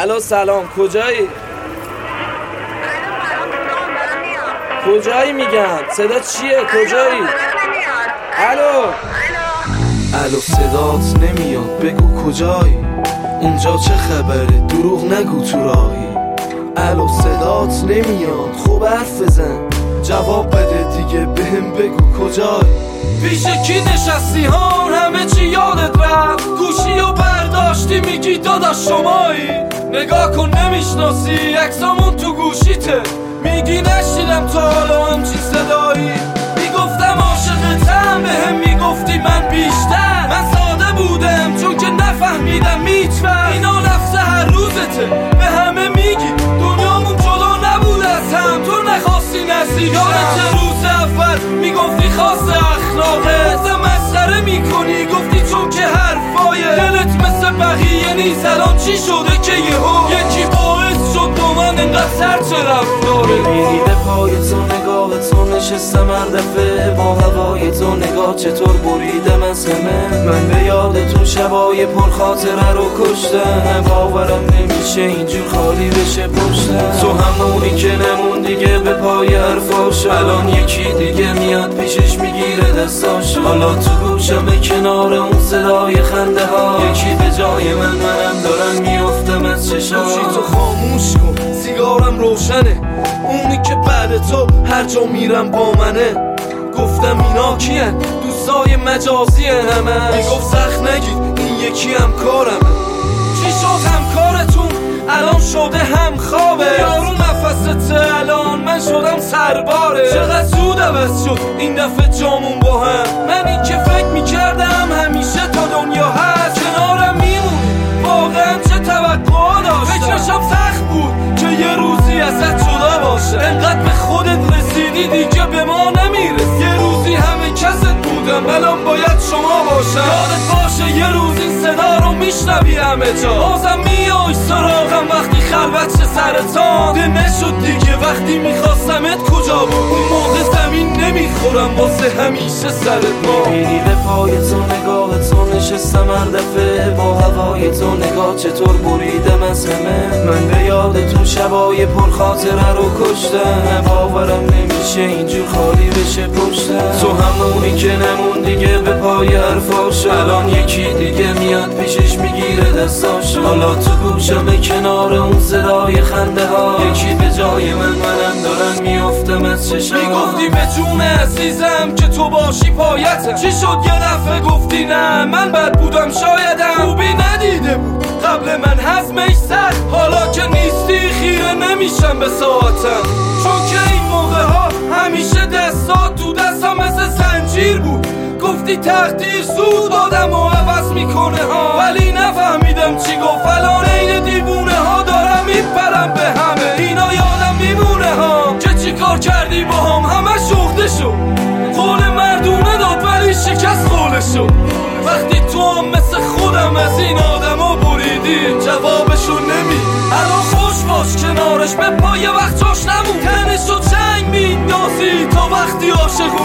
الو سلام. کجایی؟ کجایی میگم؟ صدا چیه؟ کجایی؟ الو. الو. صدات نمیاد. بگو کجایی؟ اونجا چه خبره؟ دروغ نگو تو راهی. الو صدات نمیاد. خوب حرف بزن. جواب بده دیگه. بهم بگو کجایی؟ پیش کی نشستی ها؟ همه چی یادت رفت. گوشی و برداشتی میگی داداش شمایی. نگاه کن نمی‌شناسی. عکسامون تو گوشیته. میگی نشیدم تا حالا همچین صدایی. می‌گفتم عاشقتم به هم می‌گفتی من بیشتر. من ساده بودم چون که نفهمیدم هیچ اینا لفظ هر روزته. به همه میگی دنیامون جدا نبود از هم. تو نخواستی نزدیک یادت روز اول می‌گفتی خاص اخلاقه؟ بقیه نیست الان چی شده که یهو؟ یکی باعث شد با من انقدر سر چه رفتاره؟ می‌بینی پای تو نگاه تو نشستم هر دفعه با هوای تو نگاه چطور بریدم از همه من به یاد تو شبای پر خاطره رو کشتم. باورم نمیشه اینجور خالی بشه پشتم. تو همونی که نمون دیگه. پای حرفاش الان یکی دیگه میاد پیشش می‌گیره دستاش. حالا تو گوشم کنار اون صدای خنده ها. یکی به جای من منم دارم میفتم از چشاش. تو خاموش کن سیگارم روشنه. اونی که بعد تو هر جا میرم با منه. گفتم اینا کیه دوستای مجازی همه. می‌گفت سخت نگید این یکی هم کارم چی شد؟ همکارتون الان شده هم خوابه. یارو نفسته الان من شدم سرباره. چقدر زود عوض شد این دفعه جامون با هم. من این که فکر می‌کردم همیشه تا دنیا هست. کنارم میمونی. واقعا چه توقع داشتم. فکرشم سخت بود که یه روزی ازت جدا باشه. انقدر به خودت رسیدی دیگه به ما نمیرس یه روزی همه کست بودم الان باید شما باشم یادت باشه یه روز این صدا رو میشنوی همه جا. بازم میای سراغم وقتی خلوت چه سرطان ده نشد دیگه وقتی میخواستمت کجا بود؟ اون موقع زمین نمی‌خورم. واسه همیشه سرت ما می‌بینی به پای تو نگاه تو نشستم هر دفعه. با هوای تو نگاه چطور بریدم از همه؟ من به یاد تو شبای پر خاطره رو کشتم. باورم نمیشه اینجور خالی بشه پشتم. تو همونی که نمون دیگه به پای حرفاش. الان یکی دیگه میاد پیشش می‌گیره دستاش. حالا تو گوشم کنار اون صدای خنده ها. یکی به جای من منم دارم میفتم از چشم می‌گفتی به جون عزیزم که تو باشی پایتم چی شد یه دفعه گفتی نه؟ من بد بودم شایدم. خوبی ندیده بود. قبل من حزمش سر حالا که نیستی خیره نمیشم به ساعتم. چون که این موقع ها همیشه دستات تو دستم مثل زنجیر بود. گفتی تقدیر سود آدم و عوض می‌کنه ها. ولی نفهمیدم چی گفت. الان عین دیوونه ها دارم میپرم به همه. اینا یادم میمونه ها. که چی کار کردی با هم؟ همه شخته شد. قول مردونه داد ولی شکست قوله شد. وقتی تو هم مثل خودم از این آدما بریدی جوابشو نمی الان خوش باش کنارش. به پای وقتاش نمون. تنش و چنگ میندازی تا وقتی عاشقونه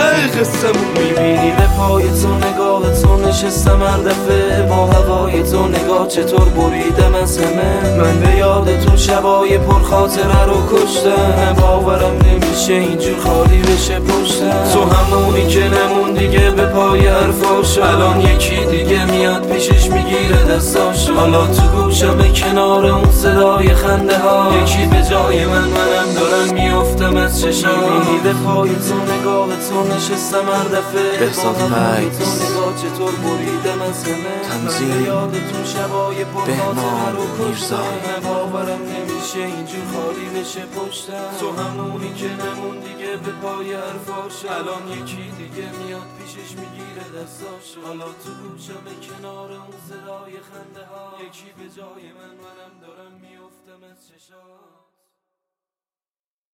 ته قصمون می‌بینی. به پای تو نگاه تو نشستم هر دفعه. با هوای تو نگاه چطور بریدم از همه من به یاد تو شبای پر خاطره رو کشتم. باورم نمیشه اینجور خالی بشه پشتم تو همونی که نمون دیگه به پای حرفاش الان یکی دیگه میاد پیشش می‌گیره دستاش. حالا تو گوشم کنار اون صدای خنده ها. یکی به جای من منم دارم میفتم از چشم می‌بینی به پای تو نگاه تو نشستم هر دفعه. بهزاد نگاه چطور بریدم از همه. تنظیم. من به یاد تو شبای پر میرزا. نمیشه اینجور خالی بشه پشتم. تو همونی که نمون دیگه به پای حرفاش الان یکی دیگه میاد پیشش می‌گیره دستاش حالا تو گوشم کنار اون صدای خنده ها یکی به جای من منم دارم میفتم از چشام.